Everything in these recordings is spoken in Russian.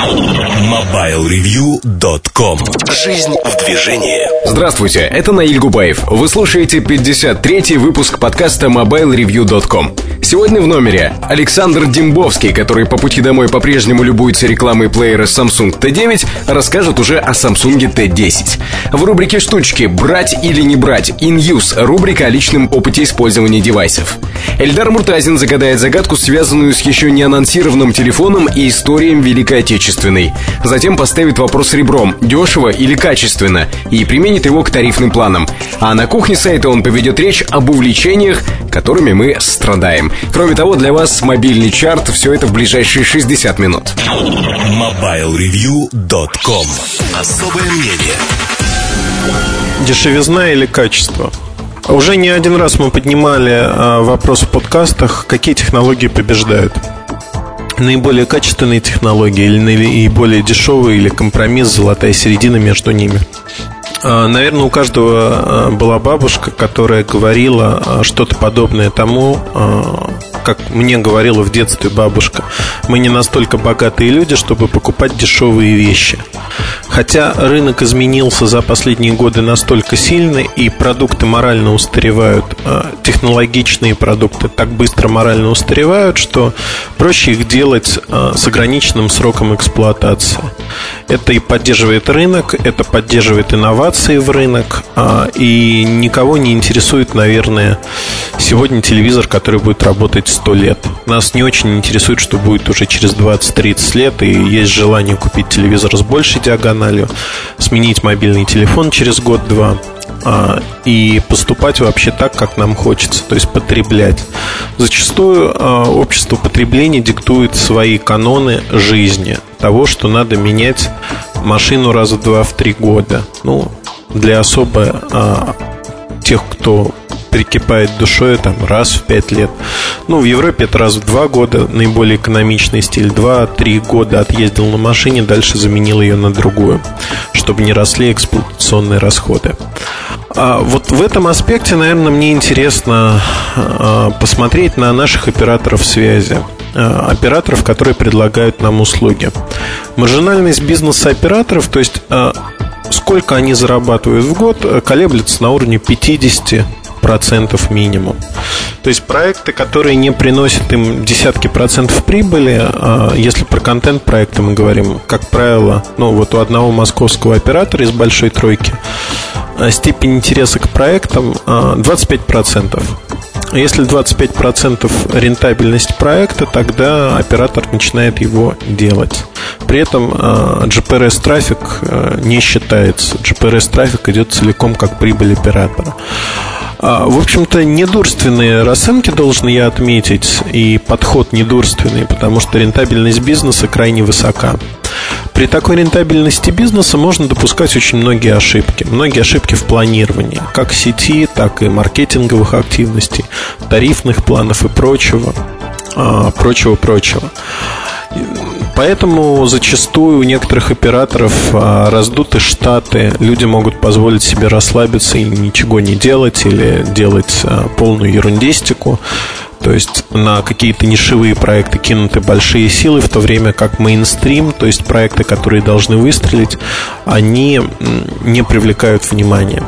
MobileReview.com Жизнь в движении Здравствуйте, это Наиль Губаев. Вы слушаете 53-й выпуск подкаста MobileReview.com. Сегодня в номере Александр Дембовский, который по пути домой по-прежнему любуется рекламой плеера Samsung T9, расскажет уже о Samsung T10. В рубрике «Штучки. Брать или не брать» In Use, рубрика о личном опыте использования девайсов. Эльдар Муртазин загадает загадку, связанную с еще не анонсированным телефоном и историем Великой Отечественной. Затем поставит вопрос ребром, дешево или качественно, и применит его к тарифным планам. А на кухне сайта он поведет речь об увлечениях, которыми мы страдаем. Кроме того, для вас мобильный чарт, все это в ближайшие 60 минут. MobileReview.com Особое мнение Дешевизна или качество? Уже не один раз мы поднимали а, вопрос в подкастах, какие технологии побеждают. Наиболее качественные технологии или наиболее дешевые, или компромисс, золотая середина между ними. А, наверное, у каждого а, была бабушка, которая говорила что-то подобное тому, как мне говорила в детстве бабушка, мы не настолько богатые люди, чтобы покупать дешевые вещи. Хотя рынок изменился за последние годы настолько сильно, и продукты морально устаревают, а технологичные продукты так быстро морально устаревают, что проще их делать а, с ограниченным сроком эксплуатации. Это и поддерживает рынок, это поддерживает инновации в рынок, а, и никого не интересует, наверное, сегодня телевизор, который будет работать 100 лет. Нас не очень интересует, что будет уже через 20-30 лет, и есть желание купить телевизор с большей диагональю, сменить мобильный телефон через год-два а, и поступать вообще так, как нам хочется, то есть потреблять. Зачастую а, общество потребления диктует свои каноны жизни, того, что надо менять машину раза два в три года. Ну, для особо а, тех, кто прикипает душой там раз в пять лет. Ну, в Европе это раз в два года, наиболее экономичный стиль. Два-три года отъездил на машине, дальше заменил ее на другую, чтобы не росли эксплуатационные расходы. А вот в этом аспекте, наверное, мне интересно а, посмотреть на наших операторов связи а, операторов, которые предлагают нам услуги. Маржинальность бизнеса операторов, то есть а, сколько они зарабатывают в год, колеблется на уровне 50 процентов минимум. То есть проекты, которые не приносят им десятки процентов прибыли, а если про контент проекты мы говорим, как правило, ну вот у одного московского оператора из большой тройки а, степень интереса к проектам 25 а, процентов. Если 25% рентабельность проекта, тогда оператор начинает его делать. При этом GPRS трафик не считается. GPRS трафик идет целиком как прибыль оператора. А, в общем-то, недурственные расценки должен я отметить, и подход недурственный, потому что рентабельность бизнеса крайне высока. При такой рентабельности бизнеса можно допускать очень многие ошибки. Многие ошибки в планировании, как сети, так и маркетинговых активностей, тарифных планов и прочего, а, прочего, прочего. Поэтому зачастую у некоторых операторов а, раздуты штаты, люди могут позволить себе расслабиться и ничего не делать или делать а, полную ерундистику. То есть на какие-то нишевые проекты кинуты большие силы, в то время как мейнстрим, то есть проекты, которые должны выстрелить, они не привлекают внимания.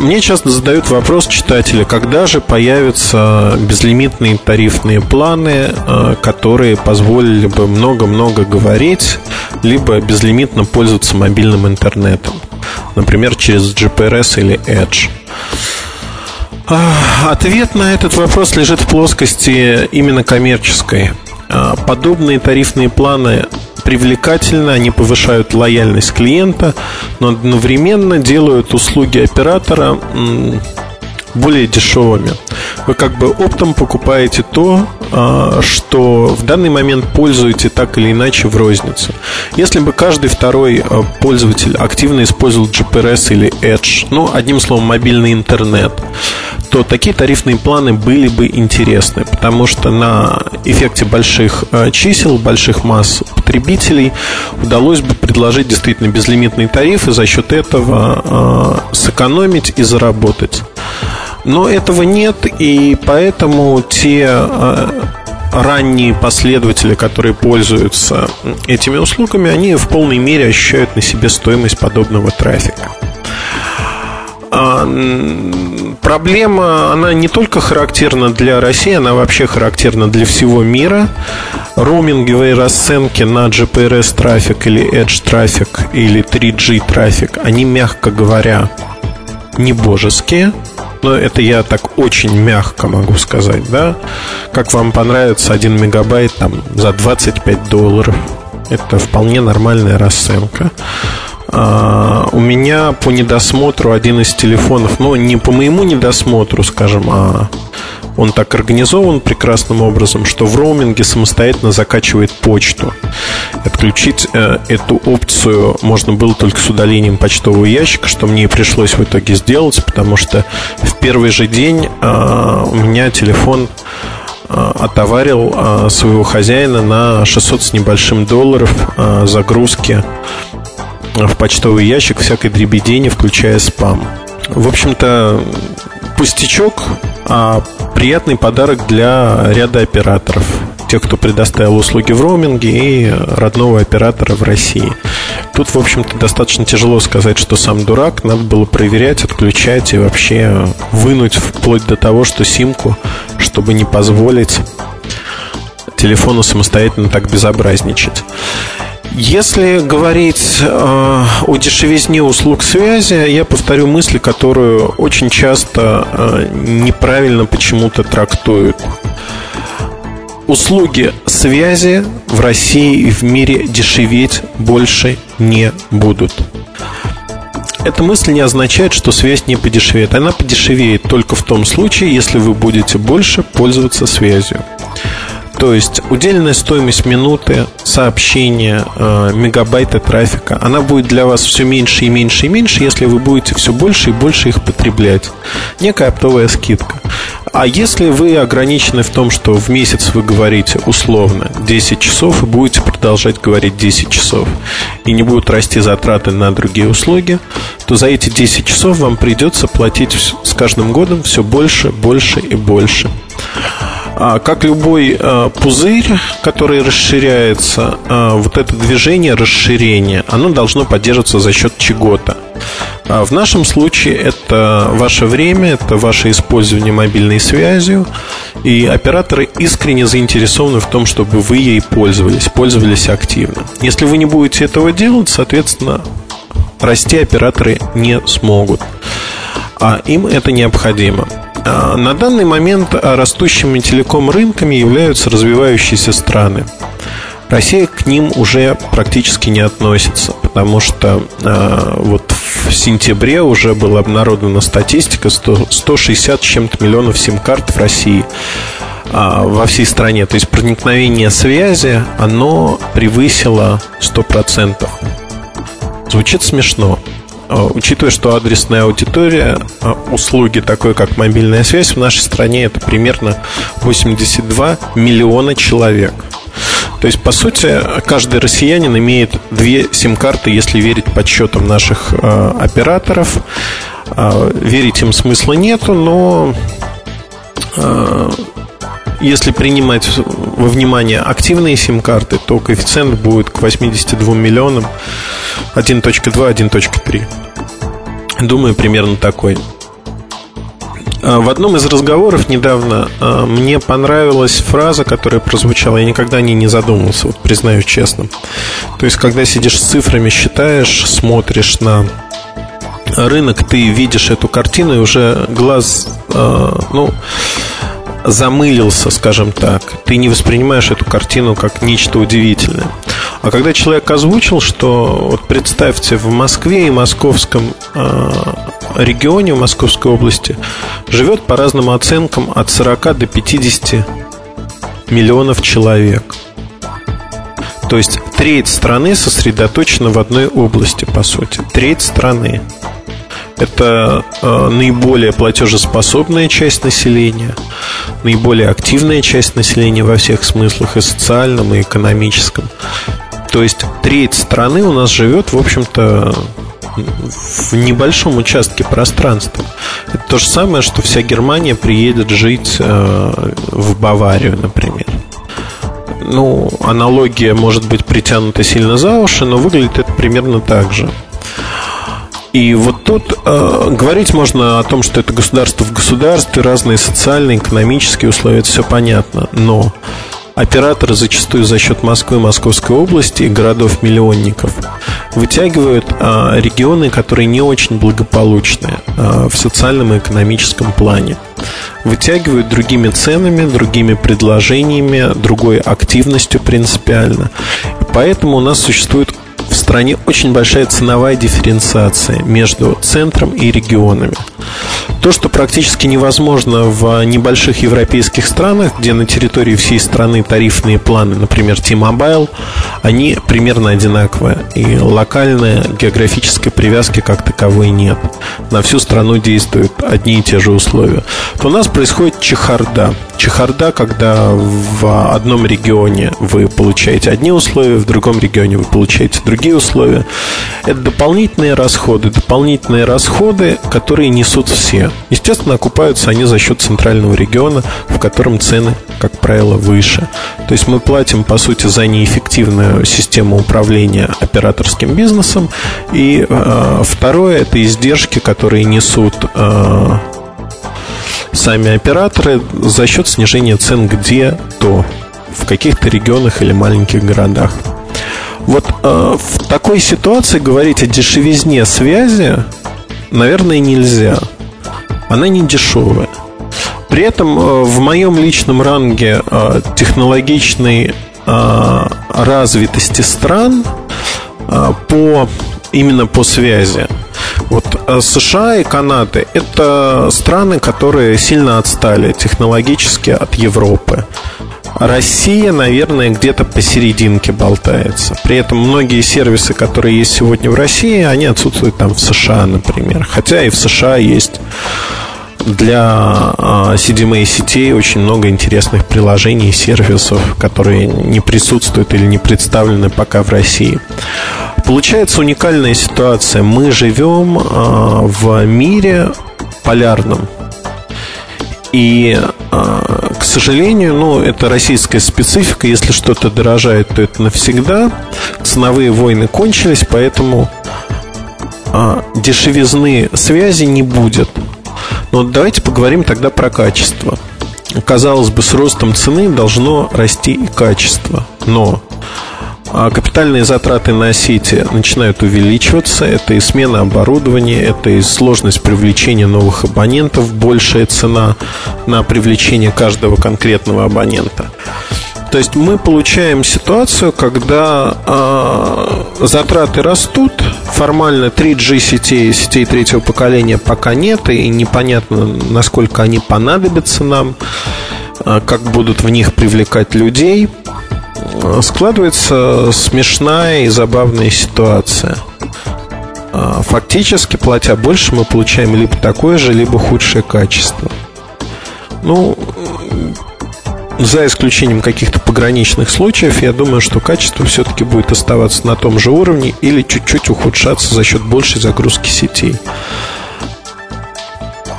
А, мне часто задают вопрос читатели, когда же появятся безлимитные тарифные планы, а, которые позволили бы много-много говорить, либо безлимитно пользоваться мобильным интернетом, например, через GPRS или Edge. А, ответ на этот вопрос лежит в плоскости именно коммерческой. Подобные тарифные планы привлекательны, они повышают лояльность клиента, но одновременно делают услуги оператора более дешевыми. Вы как бы оптом покупаете то, а, что в данный момент пользуете так или иначе в рознице. Если бы каждый второй а, пользователь активно использовал GPRS или Edge, ну, одним словом, мобильный интернет, то такие тарифные планы были бы интересны, потому что на эффекте больших а, чисел, больших масс потребителей удалось бы предложить действительно безлимитный тариф и за счет этого сэкономить и заработать. Но этого нет, и поэтому те ранние последователи, которые пользуются этими услугами, они в полной мере ощущают на себе стоимость подобного трафика. А, проблема, она не только характерна для России, она вообще характерна для всего мира. Роуминговые расценки на GPRS трафик или Edge трафик или 3G трафик, они, мягко говоря, не божеские. Но это я так очень мягко могу сказать, да? Как вам понравится 1 мегабайт там за 25 долларов? Это вполне нормальная расценка. А, у меня по недосмотру один из телефонов, ну, не по моему недосмотру, скажем, а он так организован прекрасным образом, что в роуминге самостоятельно закачивает почту. Отключить э, эту опцию можно было только с удалением почтового ящика, что мне и пришлось в итоге сделать, потому что в первый же день э, у меня телефон э, отоварил э, своего хозяина на 600 с небольшим долларов э, загрузки в почтовый ящик всякой дребедени, включая спам. В общем-то, пустячок, а приятный подарок для ряда операторов. Тех, кто предоставил услуги в роуминге и родного оператора в России. Тут, в общем-то, достаточно тяжело сказать, что сам дурак. Надо было проверять, отключать и вообще вынуть вплоть до того, что симку, чтобы не позволить телефону самостоятельно так безобразничать. Если говорить э, о дешевизне услуг связи, я повторю мысль, которую очень часто э, неправильно почему-то трактуют. Услуги связи в России и в мире дешеветь больше не будут. Эта мысль не означает, что связь не подешевеет. Она подешевеет только в том случае, если вы будете больше пользоваться связью. То есть удельная стоимость минуты сообщения, э, мегабайта трафика, она будет для вас все меньше и меньше и меньше, если вы будете все больше и больше их потреблять. Некая оптовая скидка. А если вы ограничены в том, что в месяц вы говорите условно 10 часов и будете продолжать говорить 10 часов, и не будут расти затраты на другие услуги, то за эти 10 часов вам придется платить с каждым годом все больше, больше и больше. А, как любой а, пузырь, который расширяется, а, вот это движение расширения, оно должно поддерживаться за счет чего-то. В нашем случае это ваше время, это ваше использование мобильной связью, и операторы искренне заинтересованы в том, чтобы вы ей пользовались, пользовались активно. Если вы не будете этого делать, соответственно, расти операторы не смогут. А им это необходимо. А, на данный момент растущими телеком-рынками являются развивающиеся страны. Россия к ним уже практически не относится, потому что э, вот в сентябре уже была обнародована статистика 100, 160 с чем-то миллионов сим-карт в России э, во всей стране. То есть проникновение связи, оно превысило 100%. Звучит смешно. А, учитывая, что адресная аудитория а, услуги, такой как мобильная связь, в нашей стране это примерно 82 миллиона человек. То есть, по сути, каждый россиянин имеет две сим-карты, если верить подсчетам наших э, операторов. Э, верить им смысла нету, но э, если принимать во внимание активные сим-карты, то коэффициент будет к 82 миллионам 1.2, 1.3. Думаю, примерно такой. А, в одном из разговоров недавно а, мне понравилась фраза, которая прозвучала. Я никогда о ней не задумывался, вот признаюсь честно. То есть, когда сидишь с цифрами, считаешь, смотришь на рынок, ты видишь эту картину, и уже глаз, а, ну, замылился, скажем так. Ты не воспринимаешь эту картину как нечто удивительное. А когда человек озвучил, что вот представьте, в Москве и московском э, регионе, в Московской области, живет по разным оценкам от 40 до 50 миллионов человек. То есть треть страны сосредоточена в одной области, по сути. Треть страны. Это э, наиболее платежеспособная часть населения, наиболее активная часть населения во всех смыслах, и социальном, и экономическом. То есть треть страны у нас живет, в общем-то, в небольшом участке пространства. Это то же самое, что вся Германия приедет жить э, в Баварию, например. ну, аналогия может быть притянута сильно за уши, но выглядит это примерно так же. И вот тут э, говорить можно о том, что это государство в государстве, разные социальные, экономические условия, это все понятно. Но операторы зачастую за счет Москвы, Московской области и городов-миллионников вытягивают э, регионы, которые не очень благополучны э, в социальном и экономическом плане. Вытягивают другими ценами, другими предложениями, другой активностью принципиально. И поэтому у нас существует стране очень большая ценовая дифференциация между центром и регионами. То, что практически невозможно в небольших европейских странах, где на территории всей страны тарифные планы, например, T-Mobile, они примерно одинаковые. И локальной географической привязки как таковой нет. На всю страну действуют одни и те же условия. То у нас происходит чехарда. Чехарда, когда в одном регионе вы получаете одни условия, в другом регионе вы получаете другие условия. Это дополнительные расходы. Дополнительные расходы, которые несут все. Естественно, окупаются они за счет центрального региона, в котором цены, как правило, выше. То есть мы платим, по сути, за неэффективную систему управления операторским бизнесом. И э, второе – это издержки, которые несут э, сами операторы за счет снижения цен где-то в каких-то регионах или маленьких городах. Вот э, в такой ситуации говорить о дешевизне связи, наверное, нельзя она не дешевая. При этом э, в моем личном ранге э, технологичной э, развитости стран по именно по связи. Вот США и Канада – это страны, которые сильно отстали технологически от Европы. Россия, наверное, где-то посерединке болтается. При этом многие сервисы, которые есть сегодня в России, они отсутствуют там в США, например. Хотя и в США есть для CDMA сетей очень много интересных приложений и сервисов, которые не присутствуют или не представлены пока в России. Получается уникальная ситуация. Мы живем в мире полярном. И, к сожалению, ну, это российская специфика. Если что-то дорожает, то это навсегда. Ценовые войны кончились, поэтому дешевизны связи не будет. Но давайте поговорим тогда про качество. Казалось бы, с ростом цены должно расти и качество. Но а капитальные затраты на сети начинают увеличиваться. Это и смена оборудования, это и сложность привлечения новых абонентов, большая цена на привлечение каждого конкретного абонента. То есть мы получаем ситуацию, когда э, затраты растут, формально 3G сетей, сетей третьего поколения пока нет, и непонятно, насколько они понадобятся нам, э, как будут в них привлекать людей. Складывается смешная и забавная ситуация. Фактически, платя больше, мы получаем либо такое же, либо худшее качество. Ну, за исключением каких-то пограничных случаев, я думаю, что качество все-таки будет оставаться на том же уровне или чуть-чуть ухудшаться за счет большей загрузки сетей.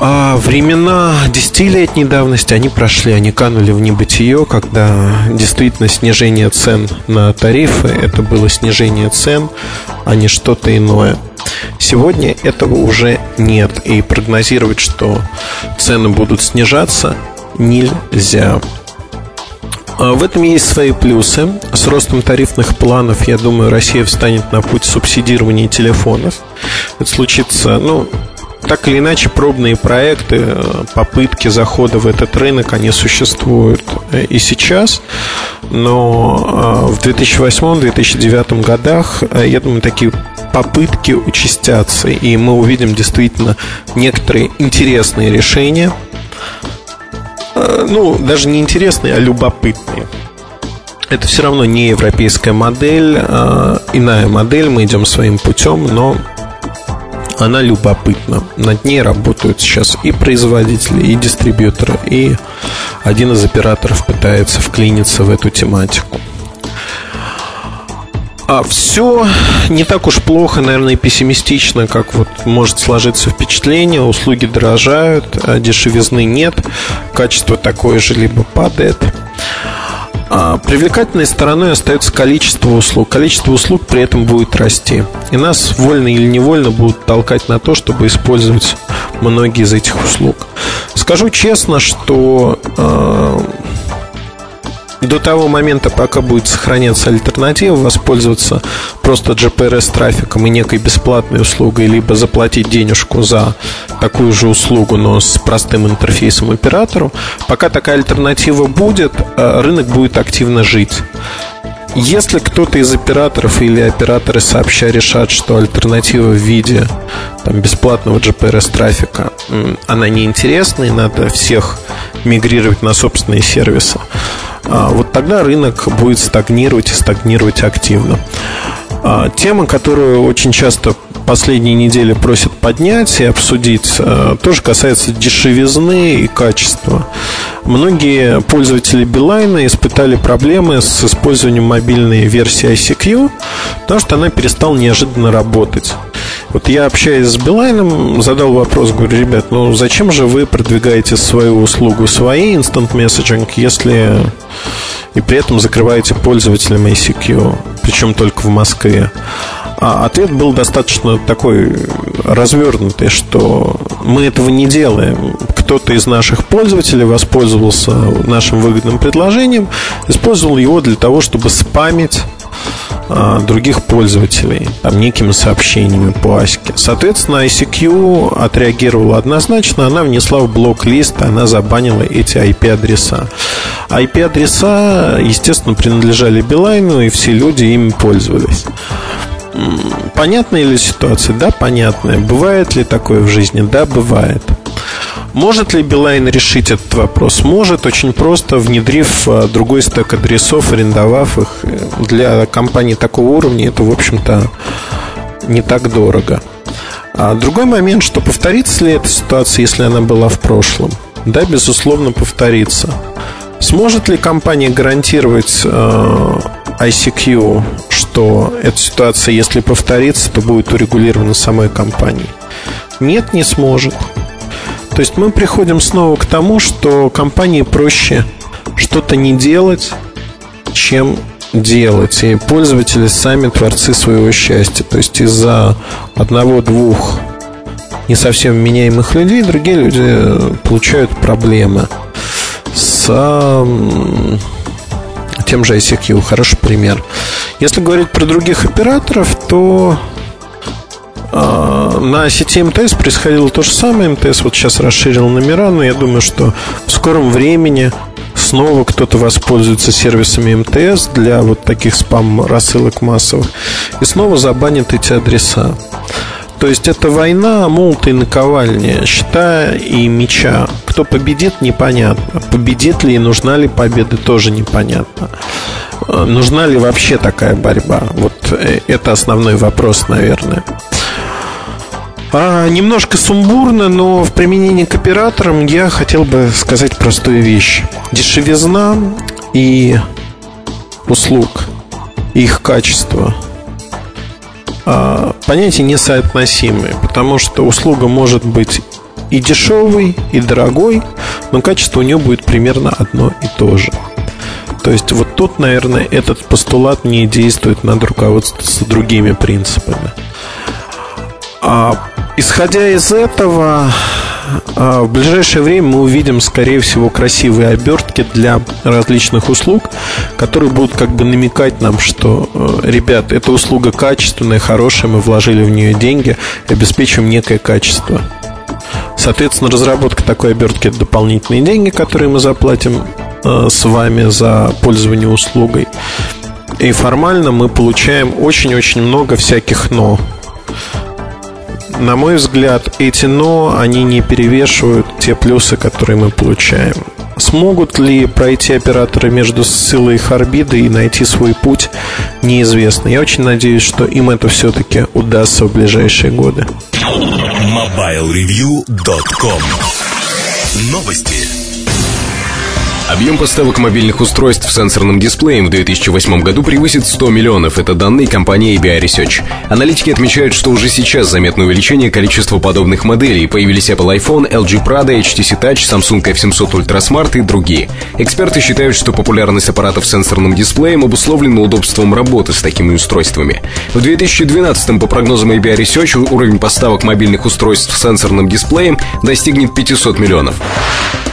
А времена десятилетней давности, они прошли, они канули в небытие, когда действительно снижение цен на тарифы, это было снижение цен, а не что-то иное. Сегодня этого уже нет, и прогнозировать, что цены будут снижаться, нельзя. А, в этом есть свои плюсы. С ростом тарифных планов, я думаю, Россия встанет на путь субсидирования телефонов. Это случится, ну, так или иначе, пробные проекты, э, попытки захода в этот рынок, они существуют э, и сейчас. Но э, в 2008-2009 годах, я думаю, такие попытки участятся, и мы увидим действительно некоторые интересные решения – ну, даже не интересные, а любопытные. Это все равно не европейская модель, иная модель, мы идем своим путем, но она любопытна. Над ней работают сейчас и производители, и дистрибьюторы, и один из операторов пытается вклиниться в эту тематику. А все не так уж плохо, наверное, и пессимистично, как вот может сложиться впечатление. Услуги дорожают, а дешевизны нет, качество такое же, либо падает. А привлекательной стороной остается количество услуг. Количество услуг при этом будет расти. И нас вольно или невольно будут толкать на то, чтобы использовать многие из этих услуг. Скажу честно, что э, до того момента, пока будет сохраняться альтернатива, воспользоваться просто GPRS трафиком и некой бесплатной услугой, либо заплатить денежку за такую же услугу, но с простым интерфейсом оператору, пока такая альтернатива будет, э, рынок будет активно жить. Если кто-то из операторов или операторы сообща решат, что альтернатива в виде там, бесплатного GPRS трафика она неинтересна и надо всех мигрировать на собственные сервисы, вот тогда рынок будет стагнировать и стагнировать активно. А, тема, которую очень часто последние недели просят поднять и обсудить, а, тоже касается дешевизны и качества. Многие пользователи Билайна испытали проблемы с использованием мобильной версии ICQ, потому что она перестала неожиданно работать. Вот я общаясь с Билайном, задал вопрос, говорю, ребят, ну зачем же вы продвигаете свою услугу, свои instant messaging, если и при этом закрываете пользователям ICQ, причем только в Москве? А ответ был достаточно такой развернутый, что мы этого не делаем. Кто-то из наших пользователей воспользовался нашим выгодным предложением, использовал его для того, чтобы спамить других пользователей там, некими сообщениями по аське. Соответственно, ICQ отреагировала однозначно, она внесла в блок-лист, она забанила эти IP-адреса. IP-адреса, естественно, принадлежали Билайну, и все люди ими пользовались. Понятная ли ситуация? Да, понятная. Бывает ли такое в жизни? Да, бывает. Может ли Билайн решить этот вопрос? Может, очень просто, внедрив а, другой стек адресов, арендовав их. Для компании такого уровня это, в общем-то, не так дорого. А другой момент, что повторится ли эта ситуация, если она была в прошлом? Да, безусловно, повторится. Сможет ли компания гарантировать э, ICQ, что эта ситуация, если повторится, то будет урегулирована самой компанией? Нет, не сможет. То есть мы приходим снова к тому, что компании проще что-то не делать, чем делать. И пользователи сами творцы своего счастья. То есть из-за одного-двух не совсем меняемых людей другие люди получают проблемы с тем же ICQ. Хороший пример. Если говорить про других операторов, то а, на сети МТС происходило то же самое. МТС вот сейчас расширил номера, но я думаю, что в скором времени снова кто-то воспользуется сервисами МТС для вот таких спам-рассылок массовых и снова забанит эти адреса. То есть это война молота и наковальни, щита и меча. Кто победит, непонятно. Победит ли и нужна ли победа, тоже непонятно. А, нужна ли вообще такая борьба? Вот э, это основной вопрос, наверное. А, немножко сумбурно, но в применении к операторам я хотел бы сказать простую вещь. Дешевизна и услуг, их качество а, понятия несоотносимые, потому что услуга может быть и дешевой, и дорогой, но качество у нее будет примерно одно и то же. То есть вот тут, наверное, этот постулат не действует над руководством другими принципами. А Исходя из этого, а, в ближайшее время мы увидим, скорее всего, красивые обертки для различных услуг, которые будут как бы намекать нам, что, э, ребят, эта услуга качественная, хорошая, мы вложили в нее деньги, обеспечим некое качество. Соответственно, разработка такой обертки – это дополнительные деньги, которые мы заплатим э, с вами за пользование услугой. И формально мы получаем очень-очень много всяких «но» на мой взгляд, эти «но», они не перевешивают те плюсы, которые мы получаем. Смогут ли пройти операторы между Сциллой и Харбидой и найти свой путь, неизвестно. Я очень надеюсь, что им это все-таки удастся в ближайшие годы. MobileReview.com Новости. Объем поставок мобильных устройств с сенсорным дисплеем в 2008 году превысит 100 миллионов. Это данные компании ABI Research. Аналитики отмечают, что уже сейчас заметно увеличение количества подобных моделей. Появились Apple iPhone, LG Prada, HTC Touch, Samsung F700 Ultra Smart и другие. Эксперты считают, что популярность аппаратов с сенсорным дисплеем обусловлена удобством работы с такими устройствами. В 2012 по прогнозам ABI Research, уровень поставок мобильных устройств с сенсорным дисплеем достигнет 500 миллионов.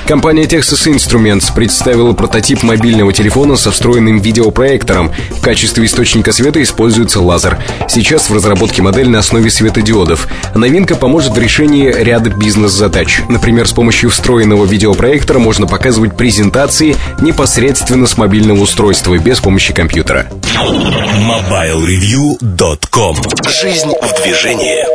Компания Texas Instruments представила прототип мобильного телефона со встроенным видеопроектором. В качестве источника света используется лазер. Сейчас в разработке модель на основе светодиодов. Новинка поможет в решении ряда бизнес-задач. Например, с помощью встроенного видеопроектора можно показывать презентации непосредственно с мобильного устройства, без помощи компьютера. MobileReview.com Жизнь в движении